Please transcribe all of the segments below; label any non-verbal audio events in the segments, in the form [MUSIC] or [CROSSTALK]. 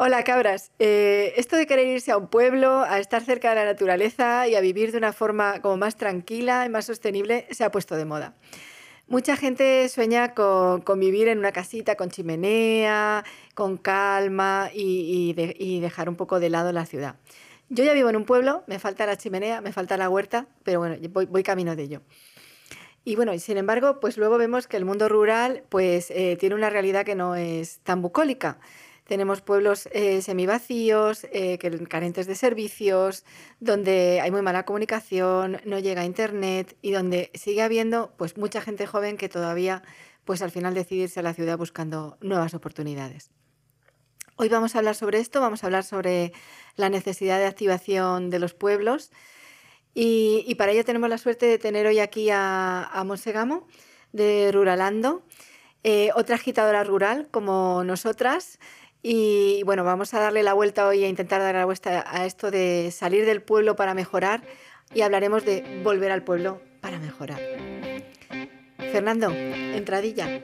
Hola cabras, eh, esto de querer irse a un pueblo, a estar cerca de la naturaleza y a vivir de una forma como más tranquila y más sostenible se ha puesto de moda. Mucha gente sueña con, vivir en una casita con chimenea, con calma y, dejar un poco de lado la ciudad. Yo ya vivo en un pueblo, me falta la chimenea, me falta la huerta, pero bueno, voy, camino de ello. Y bueno, sin embargo, pues luego vemos que el mundo rural pues, eh, tiene una realidad que no es tan bucólica. Tenemos pueblos eh, semivacíos, eh, carentes de servicios, donde hay muy mala comunicación, no llega internet y donde sigue habiendo pues mucha gente joven que todavía pues al final decidirse a la ciudad buscando nuevas oportunidades. Hoy vamos a hablar sobre esto, vamos a hablar sobre la necesidad de activación de los pueblos y, para ello tenemos la suerte de tener hoy aquí a, a Monsegamo de Ruralando, eh, otra agitadora rural como nosotras, y bueno, vamos a darle la vuelta hoy a intentar dar la vuelta a esto de salir del pueblo para mejorar y hablaremos de volver al pueblo para mejorar. Fernando, entradilla.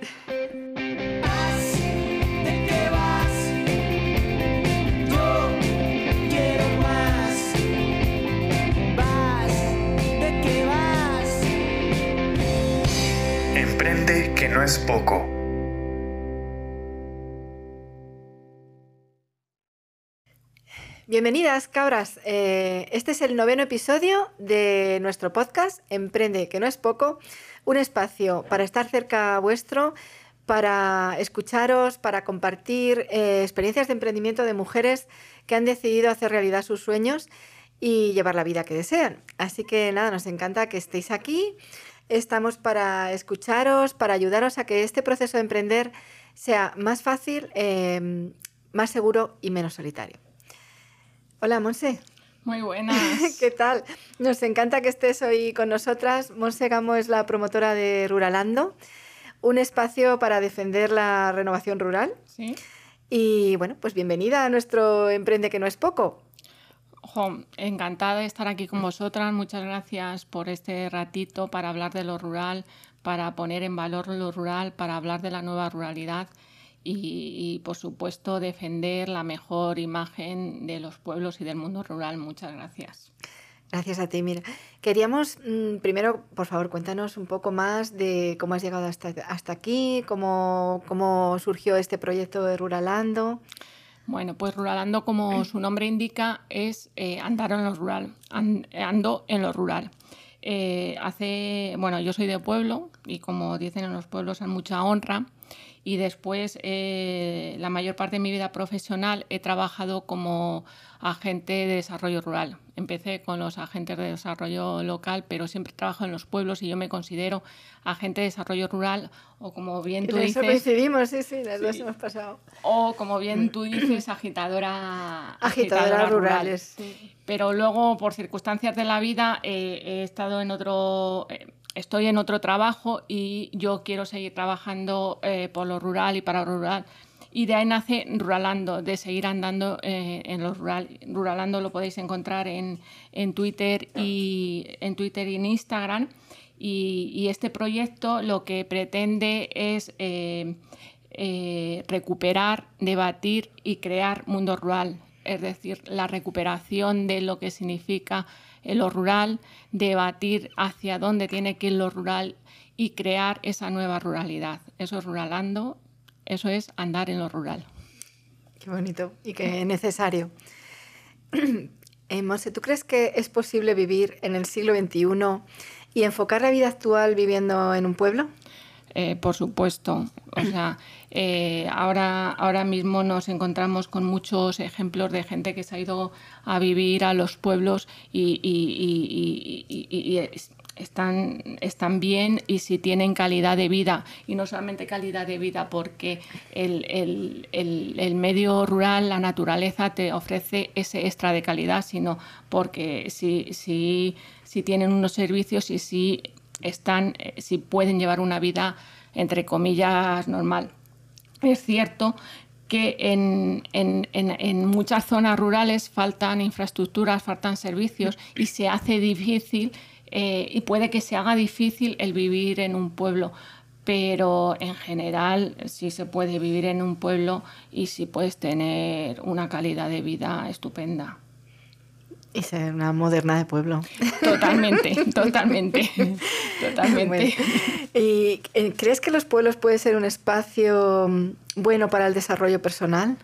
Emprende que no es poco. Bienvenidas, cabras. Eh, este es el noveno episodio de nuestro podcast Emprende, que no es poco, un espacio para estar cerca vuestro, para escucharos, para compartir eh, experiencias de emprendimiento de mujeres que han decidido hacer realidad sus sueños y llevar la vida que desean. Así que nada, nos encanta que estéis aquí. Estamos para escucharos, para ayudaros a que este proceso de emprender sea más fácil, eh, más seguro y menos solitario. Hola, Monse. Muy [LAUGHS] buenas. ¿Qué tal? Nos encanta que estés hoy con nosotras. Monse Gamo es la promotora de Ruralando, un espacio para defender la renovación rural. Sí. Y bueno, pues bienvenida a nuestro Emprende que no es poco. encantada de estar aquí con vosotras. Muchas gracias por este ratito para hablar de lo rural, para poner en valor lo rural, para hablar de la nueva ruralidad y, por supuesto defender la mejor imagen de los pueblos y del mundo rural. Muchas gracias. Gracias a ti, Mira. Queríamos, mm, primero, por favor, cuéntanos un poco más de cómo has llegado hasta, hasta aquí, cómo, cómo surgió este proyecto de Ruralando. Bueno, pues Ruralando, como su nombre indica, es eh, andar en lo rural, ando en lo rural. Eh, hace, bueno, yo soy de pueblo y como dicen en los pueblos, en mucha honra y después eh, la mayor parte de mi vida profesional he trabajado como agente de desarrollo rural. Empecé con los agentes de desarrollo local, pero siempre trabajo en los pueblos y yo me considero agente de desarrollo rural o como bien tú dices... coincidimos, sí, sí, las dos hemos pasado. O como bien tú dices, agitadora... Agitadora, rurales. Pero luego, por circunstancias de la vida, eh, he estado en otro... Eh, estoy en otro trabajo y yo quiero seguir trabajando eh, por lo rural y para lo rural. Y de ahí nace Ruralando, de seguir andando eh, en lo rural. Ruralando lo podéis encontrar en, Twitter y en Twitter y en Instagram. Y, este proyecto lo que pretende es eh, recuperar, debatir y crear mundo rural. Es decir, la recuperación de lo que significa en lo rural, debatir hacia dónde tiene que ir lo rural y crear esa nueva ruralidad. Eso es ruralando, eso es andar en lo rural. Qué bonito y qué necesario. [CLEARS THROAT] Eh, Monse, ¿tú crees que es posible vivir en el siglo XXI y enfocar la vida actual viviendo en un pueblo? Eh, por supuesto. O sea, eh, ahora, ahora mismo nos encontramos con muchos ejemplos de gente que se ha ido a vivir a los pueblos y, están, están bien y si tienen calidad de vida. Y no solamente calidad de vida porque el, el, medio rural, la naturaleza te ofrece ese extra de calidad, sino porque si, si, si tienen unos servicios y si están, eh, si pueden llevar una vida, entre comillas, normal. Es cierto que en, muchas zonas rurales faltan infraestructuras, faltan servicios y se hace difícil eh, y puede que se haga difícil el vivir en un pueblo. pero en general sí se puede vivir en un pueblo y sí puedes tener una calidad de vida estupenda. Y ser una moderna de pueblo. Totalmente, [LAUGHS] totalmente, totalmente. ¿Y eh, crees que los pueblos pueden ser un espacio mm, bueno para el desarrollo personal?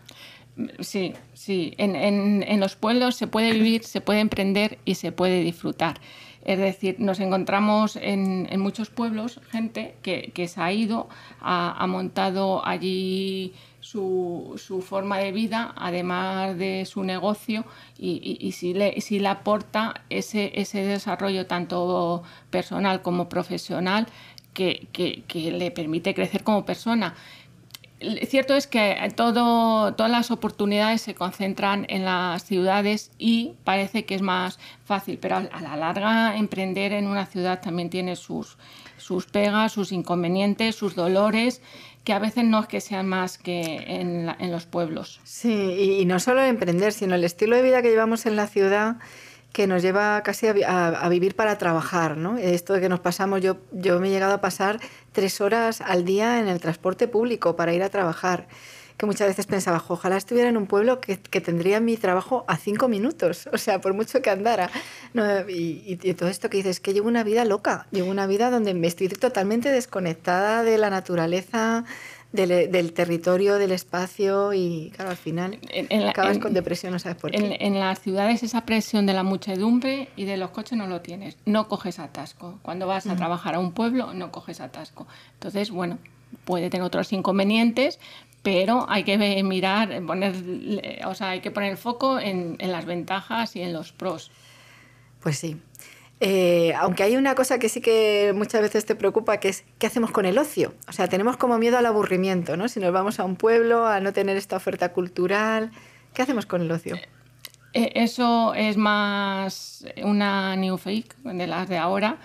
Sí, sí. En, en, en los pueblos se puede vivir, se puede emprender y se puede disfrutar. Es decir, nos encontramos en, muchos pueblos gente que, se ha ido, ha, montado allí su, forma de vida, además de su negocio, y, si, le, si le aporta ese, ese desarrollo tanto personal como profesional que, que le permite crecer como persona. Cierto es que todo, todas las oportunidades se concentran en las ciudades y parece que es más fácil, pero a la larga emprender en una ciudad también tiene sus, sus pegas, sus inconvenientes, sus dolores, que a veces no es que sean más que en, los pueblos. Sí, y, y no solo emprender, sino el estilo de vida que llevamos en la ciudad que nos lleva casi a, vivir para trabajar, ¿no? Esto de que nos pasamos, yo, yo me he llegado a pasar tres horas al día en el transporte público para ir a trabajar, que muchas veces pensaba, ojalá estuviera en un pueblo que, que tendría mi trabajo a cinco minutos, [LAUGHS] o sea, por mucho que andara. y, y, todo esto que dices, que llevo una vida loca, llevo una vida donde me estoy totalmente desconectada de la naturaleza, del, territorio, del espacio y claro, al final acabas con depresión, no sabes por qué. En, las ciudades esa presión de la muchedumbre y de los coches no lo tienes, no coges atasco. Cuando vas a trabajar a un pueblo no coges atasco. Entonces, bueno, puede tener otros inconvenientes, pero hay que mirar, poner, o sea, hay que poner el foco en, en las ventajas y en los pros. Pues sí. Eh, aunque hay una cosa que sí que muchas veces te preocupa, que es qué hacemos con el ocio. O sea, tenemos como miedo al aburrimiento, ¿no? Si nos vamos a un pueblo, a no tener esta oferta cultural, ¿qué hacemos con el ocio? Eh, eso es más una new fake de las de ahora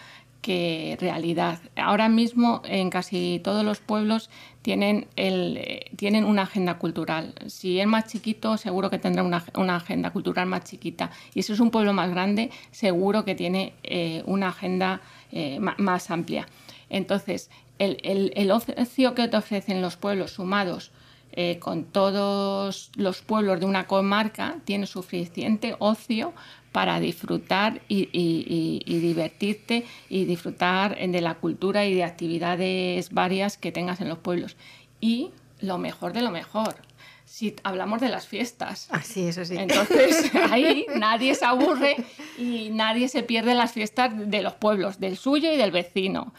que realidad. Ahora mismo en casi todos los pueblos tienen, el, tienen una agenda cultural. Si es más chiquito, seguro que tendrá una, agenda cultural más chiquita. Y si es un pueblo más grande, seguro que tiene eh, una agenda eh, más, amplia. Entonces, el, ocio que te ofrecen los pueblos sumados eh, con todos los pueblos de una comarca, tiene suficiente ocio para disfrutar y, y, divertirte y disfrutar de la cultura y de actividades varias que tengas en los pueblos. Y lo mejor de lo mejor, si hablamos de las fiestas. Ah, sí, eso sí. Entonces [LAUGHS] ahí nadie se aburre y nadie se pierde las fiestas de los pueblos, del suyo y del vecino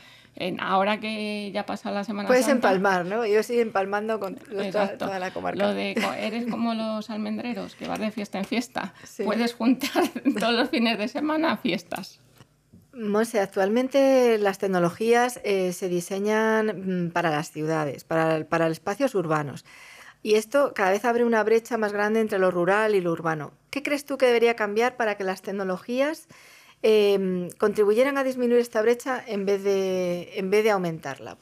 ahora que ya pasa la Semana Puedes empalmar, ¿no? Yo sigo empalmando con toda, la comarca. Lo de, eres como los almendreros, que vas de fiesta en fiesta. Puedes juntar [LAUGHS] todos los fines de semana a fiestas. Monse, actualmente las tecnologías eh, se diseñan mm, para las ciudades, para, para espacios urbanos. Y esto cada vez abre una brecha más grande entre lo rural y lo urbano. ¿Qué crees tú que debería cambiar para que las tecnologías Em, contribuyeran a disminuir esta brecha en vez de, en vez de aumentarla.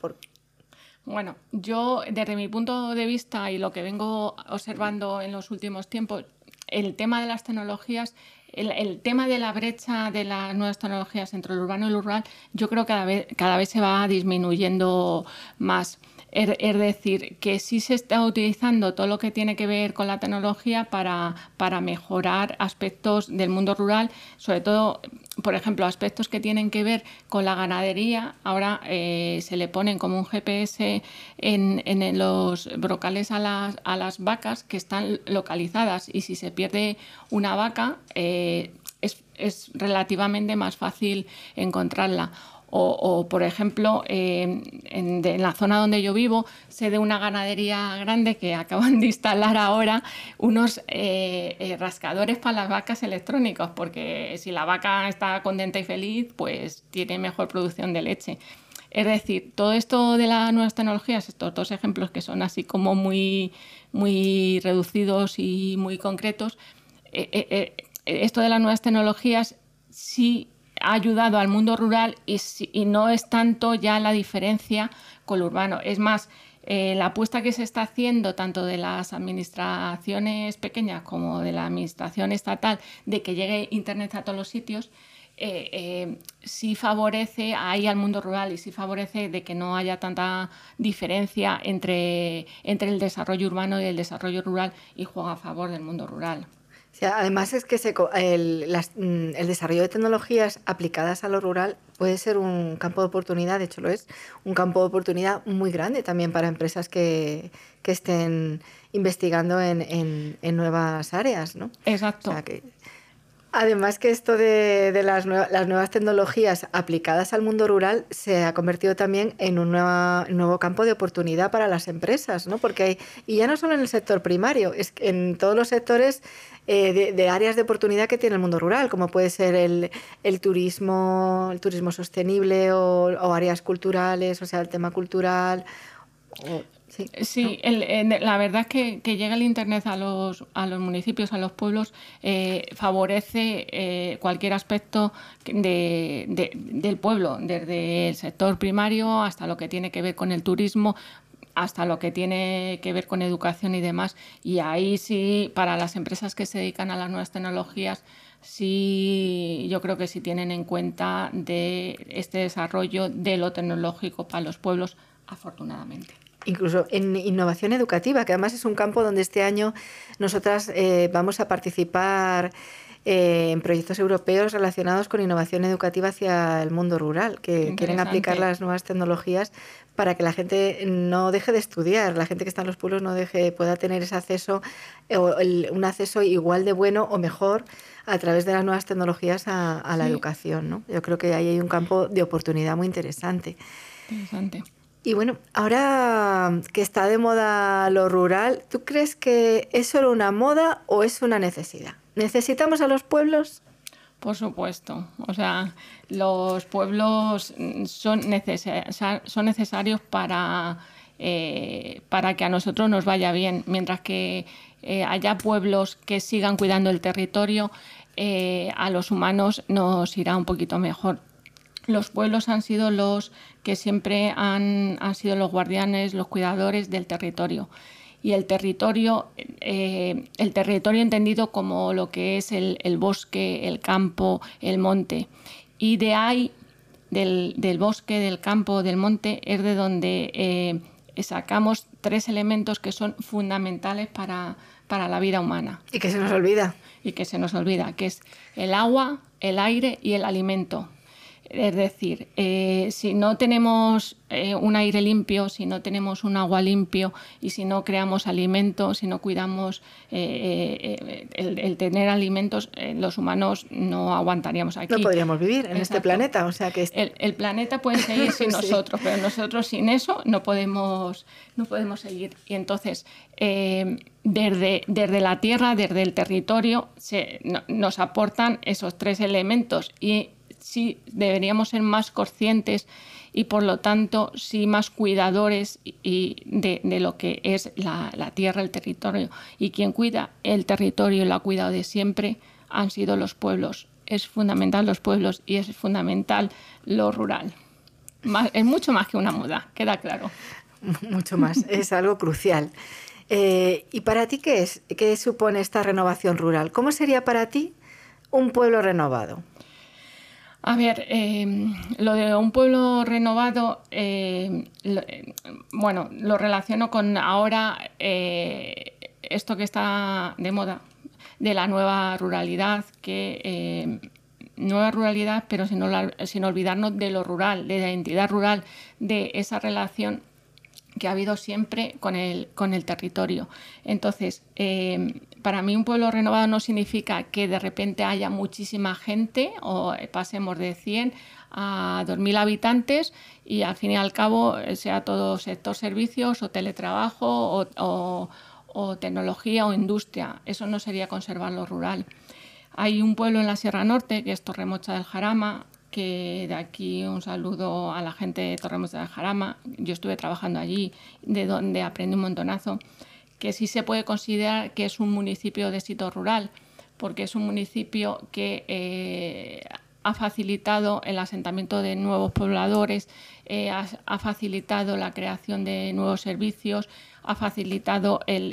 Bueno, yo desde mi punto de vista y lo que vengo observando en los últimos tiempos, el tema de las tecnologías, el, tema de la brecha de las nuevas tecnologías entre el urbano y el rural, yo creo que cada vez, cada vez se va disminuyendo más. Es decir, que sí se está utilizando todo lo que tiene que ver con la tecnología para, para mejorar aspectos del mundo rural, sobre todo, por ejemplo, aspectos que tienen que ver con la ganadería. Ahora eh, se le ponen como un GPS en, en los brocales a las, a las, vacas que están localizadas y si se pierde una vaca, eh, es, es relativamente más fácil encontrarla o, por ejemplo, en, la zona donde yo vivo, sé de una ganadería grande que acaban de instalar ahora unos eh, eh, rascadores para las vacas electrónicos, porque si la vaca está contenta y feliz, pues tiene mejor producción de leche. Es decir, todo esto de las nuevas tecnologías, estos dos ejemplos que son así como muy, muy reducidos y muy concretos, eh, esto de las nuevas tecnologías sí ha ayudado al mundo rural y, no es tanto ya la diferencia con lo urbano. Es más, eh, la apuesta que se está haciendo tanto de las administraciones pequeñas como de la administración estatal de que llegue Internet a todos los sitios eh, eh, sí favorece ahí al mundo rural y sí favorece de que no haya tanta diferencia entre, entre el desarrollo urbano y el desarrollo rural y juega a favor del mundo rural. Además es que el, mm, el, desarrollo de tecnologías aplicadas a lo rural puede ser un campo de oportunidad, de hecho lo es, un campo de oportunidad muy grande también para empresas que, que estén investigando en, en, en, nuevas áreas, ¿no? Exacto. Además que esto de, las, nuevas tecnologías aplicadas al mundo rural se ha convertido también en un nuevo campo de oportunidad para las empresas, ¿no? Porque hay, y ya no solo en el sector primario, es en todos los sectores eh, de, áreas de oportunidad que tiene el mundo rural, como puede ser el, turismo, el turismo sostenible o, o, áreas culturales, o sea, el tema cultural. Sí, la verdad es que, que llega el Internet a los, a los municipios, a los pueblos, eh, favorece eh, cualquier aspecto de, del pueblo, desde el sector primario hasta lo que tiene que ver con el turismo, hasta lo que tiene que ver con educación y demás. Y ahí sí, para las empresas que se dedican a las nuevas tecnologías, sí, yo creo que sí tienen en cuenta de este desarrollo de lo tecnológico para los pueblos, afortunadamente incluso en innovación educativa, que además es un campo donde este año nosotras eh, vamos a participar eh, en proyectos europeos relacionados con innovación educativa hacia el mundo rural, que quieren aplicar las nuevas tecnologías para que la gente no deje de estudiar, la gente que está en los pueblos no deje, pueda tener ese acceso, eh, un acceso igual de bueno o mejor a través de las nuevas tecnologías a, la educación. ¿no? Yo creo que ahí hay un campo de oportunidad muy interesante. Interesante. Y bueno, ahora que está de moda lo rural, ¿tú crees que es solo una moda o es una necesidad? ¿Necesitamos a los pueblos? Por supuesto. O sea, los pueblos son, necesarios para, eh, para que a nosotros nos vaya bien, mientras que eh, haya pueblos que sigan cuidando el territorio, eh, a los humanos nos irá un poquito mejor los pueblos han sido los que siempre han, sido los guardianes, los cuidadores del territorio. Y el territorio, eh, el territorio entendido como lo que es el, bosque, el campo, el monte. Y de ahí, del, bosque, del campo, del monte, es de donde eh, sacamos tres elementos que son fundamentales para, para la vida humana. Y que se nos olvida. Y que se nos olvida, que es el agua, el aire y el alimento. Es decir, eh, si no tenemos eh, un aire limpio, si no tenemos un agua limpio y si no creamos alimentos, si no cuidamos eh, el, tener alimentos, los humanos no aguantaríamos aquí. No podríamos vivir en este planeta. O sea que el, planeta puede seguir sin [LAUGHS] nosotros, pero nosotros sin eso no podemos, no podemos seguir. Y entonces, desde, desde la tierra, desde el territorio, se, nos aportan esos tres elementos y sí deberíamos ser más conscientes y por lo tanto sí más cuidadores y de, lo que es la, tierra, el territorio. Y quien cuida el territorio lo ha cuidado de siempre han sido los pueblos. Es fundamental los pueblos y es fundamental lo rural. es mucho más que una moda, queda claro. [LAUGHS] Mucho más, es algo crucial. Eh, ¿Y para ti qué es? ¿Qué supone esta renovación rural? ¿Cómo sería para ti un pueblo renovado? A ver, em, lo de un pueblo renovado, em, bueno, lo relaciono con ahora eh, esto que está de moda, de la nueva ruralidad, que nueva ruralidad, pero sin, olvidarnos de lo rural, de la identidad rural, de esa relación que ha habido siempre con el, con el territorio. Entonces, para mí un pueblo renovado no significa que de repente haya muchísima gente o pasemos de 100 a 2.000 habitantes y al fin y al cabo sea todo sector servicios o teletrabajo o, tecnología o industria. Eso no sería conservar lo rural. Hay un pueblo en la Sierra Norte que es Torremocha del Jarama, que de aquí un saludo a la gente de Torremocha del Jarama. Yo estuve trabajando allí, de donde aprendí un montonazo que sí se puede considerar que es un municipio de éxito rural, porque es un municipio que eh, ha facilitado el asentamiento de nuevos pobladores, eh, ha, facilitado la creación de nuevos servicios, ha facilitado el,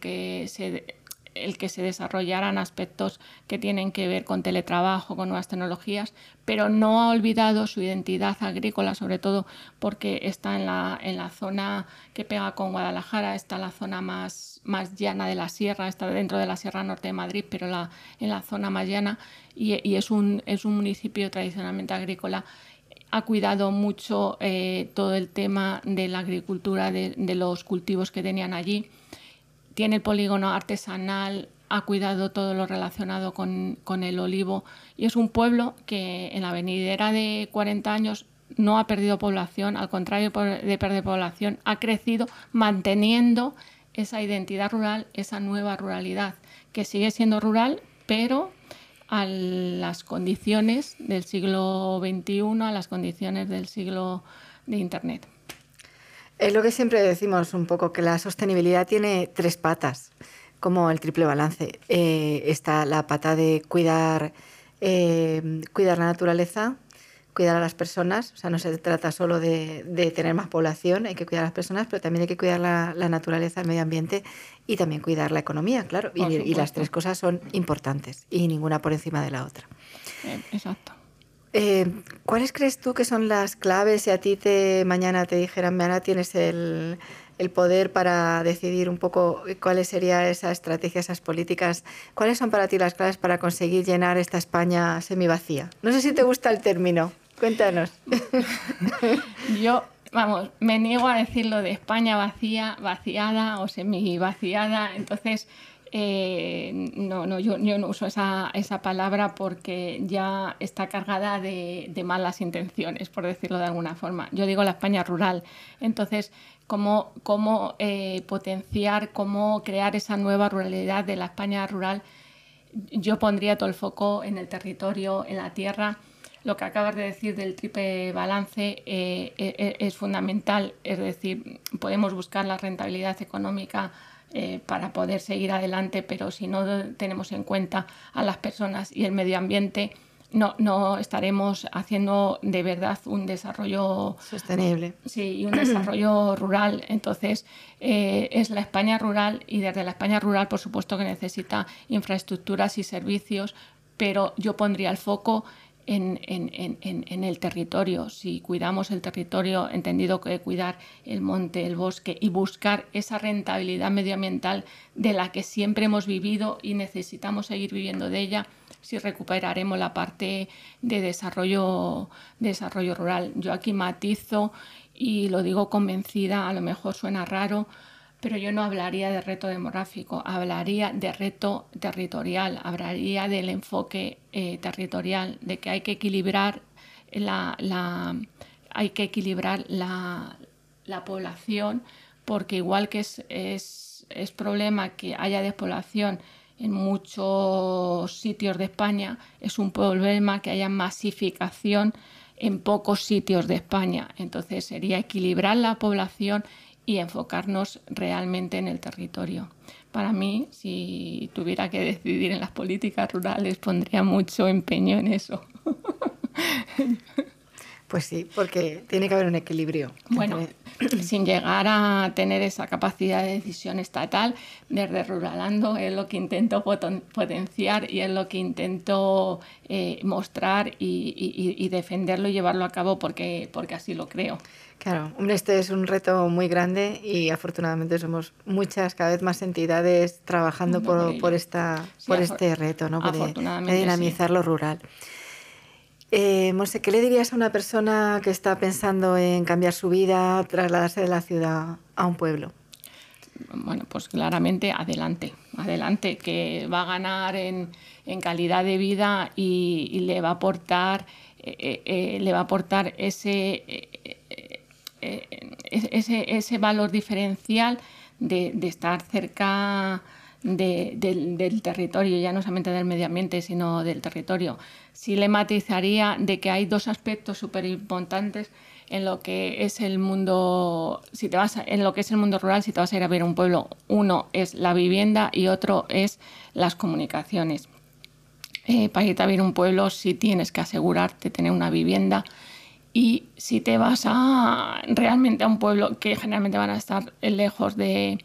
que se el que se desarrollaran aspectos que tienen que ver con teletrabajo, con nuevas tecnologías, pero no ha olvidado su identidad agrícola, sobre todo porque está en la, en la zona que pega con Guadalajara, está en la zona más, más llana de la sierra, está dentro de la Sierra Norte de Madrid, pero la, en la zona más llana, y, es, un, es un municipio tradicionalmente agrícola ha cuidado mucho eh, todo el tema de la agricultura, de, los cultivos que tenían allí. Tiene el polígono artesanal, ha cuidado todo lo relacionado con, el olivo y es un pueblo que en la venidera de 40 años no ha perdido población, al contrario de perder población, ha crecido manteniendo esa identidad rural, esa nueva ruralidad, que sigue siendo rural, pero a las condiciones del siglo XXI, a las condiciones del siglo de Internet. Es lo que siempre decimos un poco, que la sostenibilidad tiene tres patas, como el triple balance. Eh, está la pata de cuidar, eh, cuidar la naturaleza, cuidar a las personas, o sea, no se trata solo de, tener más población, hay que cuidar a las personas, pero también hay que cuidar la, naturaleza, el medio ambiente y también cuidar la economía, claro. Y, las tres cosas son importantes y ninguna por encima de la otra. Eh, exacto. Eh, ¿Cuáles crees tú que son las claves si a ti te mañana te dijeran, mañana tienes el, el poder para decidir un poco cuáles serían esas estrategias, esas políticas. ¿Cuáles son para ti las claves para conseguir llenar esta España semivacía? No sé si te gusta el término. Cuéntanos. [LAUGHS] Yo, vamos, me niego a decirlo de España vacía, vaciada o semi-vaciada. Entonces, eh, no, no, yo, no uso esa, palabra porque ya está cargada de, malas intenciones, por decirlo de alguna forma. Yo digo la España rural. Entonces, cómo, cómo eh, potenciar, cómo crear esa nueva ruralidad de la España rural, yo pondría todo el foco en el territorio, en la tierra lo que acabas de decir del triple balance eh, es fundamental, es decir, podemos buscar la rentabilidad económica para poder seguir adelante, pero si no tenemos en cuenta a las personas y el medio ambiente, no, no estaremos haciendo de verdad un desarrollo sostenible. Sí, y un desarrollo [CLEARS THROAT] rural. Entonces, es la España rural y desde la España rural, por supuesto, que necesita infraestructuras y servicios, pero yo pondría el foco en, el territorio. Si cuidamos el territorio, entendido que cuidar el monte, el bosque y buscar esa rentabilidad medioambiental de la que siempre hemos vivido y necesitamos seguir viviendo de ella, si recuperaremos la parte de desarrollo, desarrollo rural. Yo aquí matizo y lo digo convencida, a lo mejor suena raro, pero yo no hablaría de reto demográfico, hablaría de reto territorial, hablaría del enfoque eh, territorial, de que hay que equilibrar la, hay que equilibrar la, población, porque igual que es, es, es problema que haya despoblación en muchos sitios de España, es un problema que haya masificación en pocos sitios de España. Entonces sería equilibrar la población y enfocarnos realmente en el territorio. Para mí, si tuviera que decidir en las políticas rurales, pondría mucho empeño en eso. [LAUGHS] Pues sí, porque tiene que haber un equilibrio. Bueno, [CLEARS THROAT] sin llegar a tener esa capacidad de decisión estatal, desde Ruralando es lo que intento potenciar y es lo que intento eh, mostrar y, defenderlo y llevarlo a cabo porque, porque así lo creo. Claro, este es un reto muy grande y afortunadamente somos muchas, cada vez más entidades trabajando por, esta, por este reto, ¿no? de, dinamizar lo rural. Eh, ¿qué le dirías a una persona que está pensando en cambiar su vida, trasladarse de la ciudad a un pueblo? Bueno, pues claramente adelante, adelante, que va a ganar en, calidad de vida y, le va a aportar, ese, valor diferencial de, de estar cerca del, territorio, ya no solamente del medio ambiente, sino del territorio. Sí le matizaría de que hay dos aspectos súper importantes en lo que es el mundo, si te vas en lo que es el mundo rural, si te vas a ir a ver un pueblo, uno es la vivienda y otro es las comunicaciones. Eh, para irte a ver un pueblo, sí tienes que asegurarte tener una vivienda y si te vas a realmente a un pueblo que generalmente van a estar lejos de,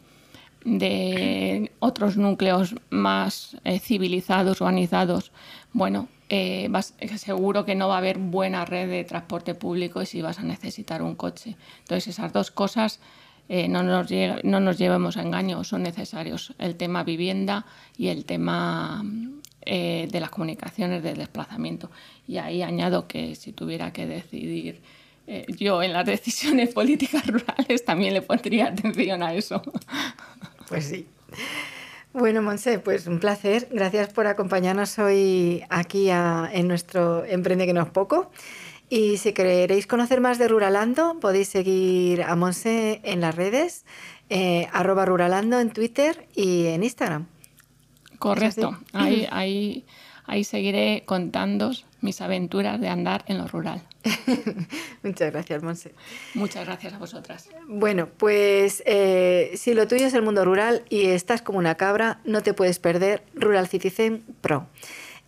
de otros núcleos más eh, civilizados, urbanizados, bueno, eh, [LAUGHS] seguro que no va a haber buena red de transporte público y si vas a necesitar un coche. Entonces, esas dos cosas eh, no, nos no nos llevemos a engaño, son necesarios el tema vivienda y el tema de las comunicaciones de desplazamiento. Y ahí añado que si tuviera que decidir yo en las decisiones [LAUGHS] políticas rurales también le pondría atención a eso. Pues sí. Bueno, Monse, pues un placer. Gracias por acompañarnos hoy aquí en nuestro Emprende que no es poco. Y si queréis conocer más de Ruralando, podéis seguir a Monse en las redes, eh, arroba Ruralando en Twitter y en Instagram. Correcto. Ahí, [CLEARS THROAT] ahí, ahí seguiré contando mis aventuras de andar en lo rural. [LAUGHS] Muchas gracias, Monse. Muchas gracias a vosotras. Bueno, pues eh, si lo tuyo es el mundo rural y estás como una cabra, no te puedes perder Rural Citizen Pro.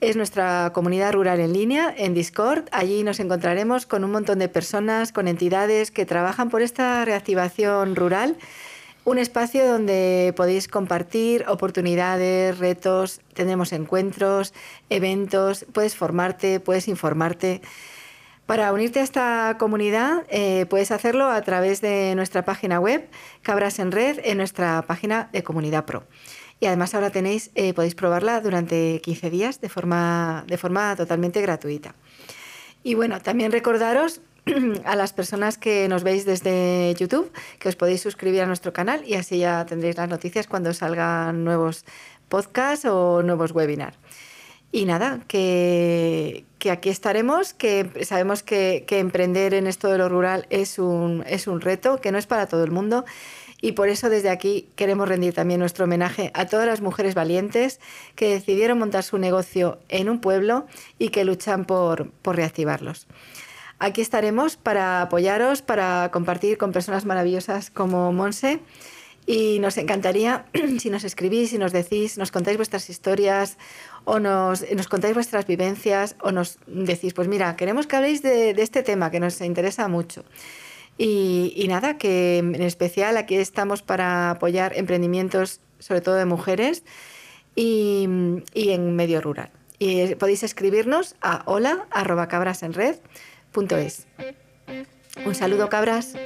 Es nuestra comunidad rural en línea, en Discord. Allí nos encontraremos con un montón de personas, con entidades que trabajan por esta reactivación rural. Un espacio donde podéis compartir oportunidades, retos, tendremos encuentros, eventos, puedes formarte, puedes informarte. Para unirte a esta comunidad eh, puedes hacerlo a través de nuestra página web, Cabras en Red, en nuestra página de Comunidad Pro. Y además ahora tenéis, eh, podéis probarla durante 15 días de forma, de forma totalmente gratuita. Y bueno, también recordaros [CLEARS THROAT] a las personas que nos veis desde YouTube que os podéis suscribir a nuestro canal y así ya tendréis las noticias cuando salgan nuevos podcasts o nuevos webinars. Y nada, que, aquí estaremos, que sabemos que, emprender en esto de lo rural es un, es un reto, que no es para todo el mundo. Y por eso desde aquí queremos rendir también nuestro homenaje a todas las mujeres valientes que decidieron montar su negocio en un pueblo y que luchan por, por reactivarlos. Aquí estaremos para apoyaros, para compartir con personas maravillosas como Monse. Y nos encantaría [CLEARS THROAT] si nos escribís, si nos decís, nos contáis vuestras historias o nos, nos contáis vuestras vivencias o nos decís, pues mira, queremos que habléis de, este tema que nos interesa mucho. Y, nada, que en especial aquí estamos para apoyar emprendimientos, sobre todo de mujeres, y, en medio rural. Y podéis escribirnos a hola.cabrasenred.es. Un saludo, cabras.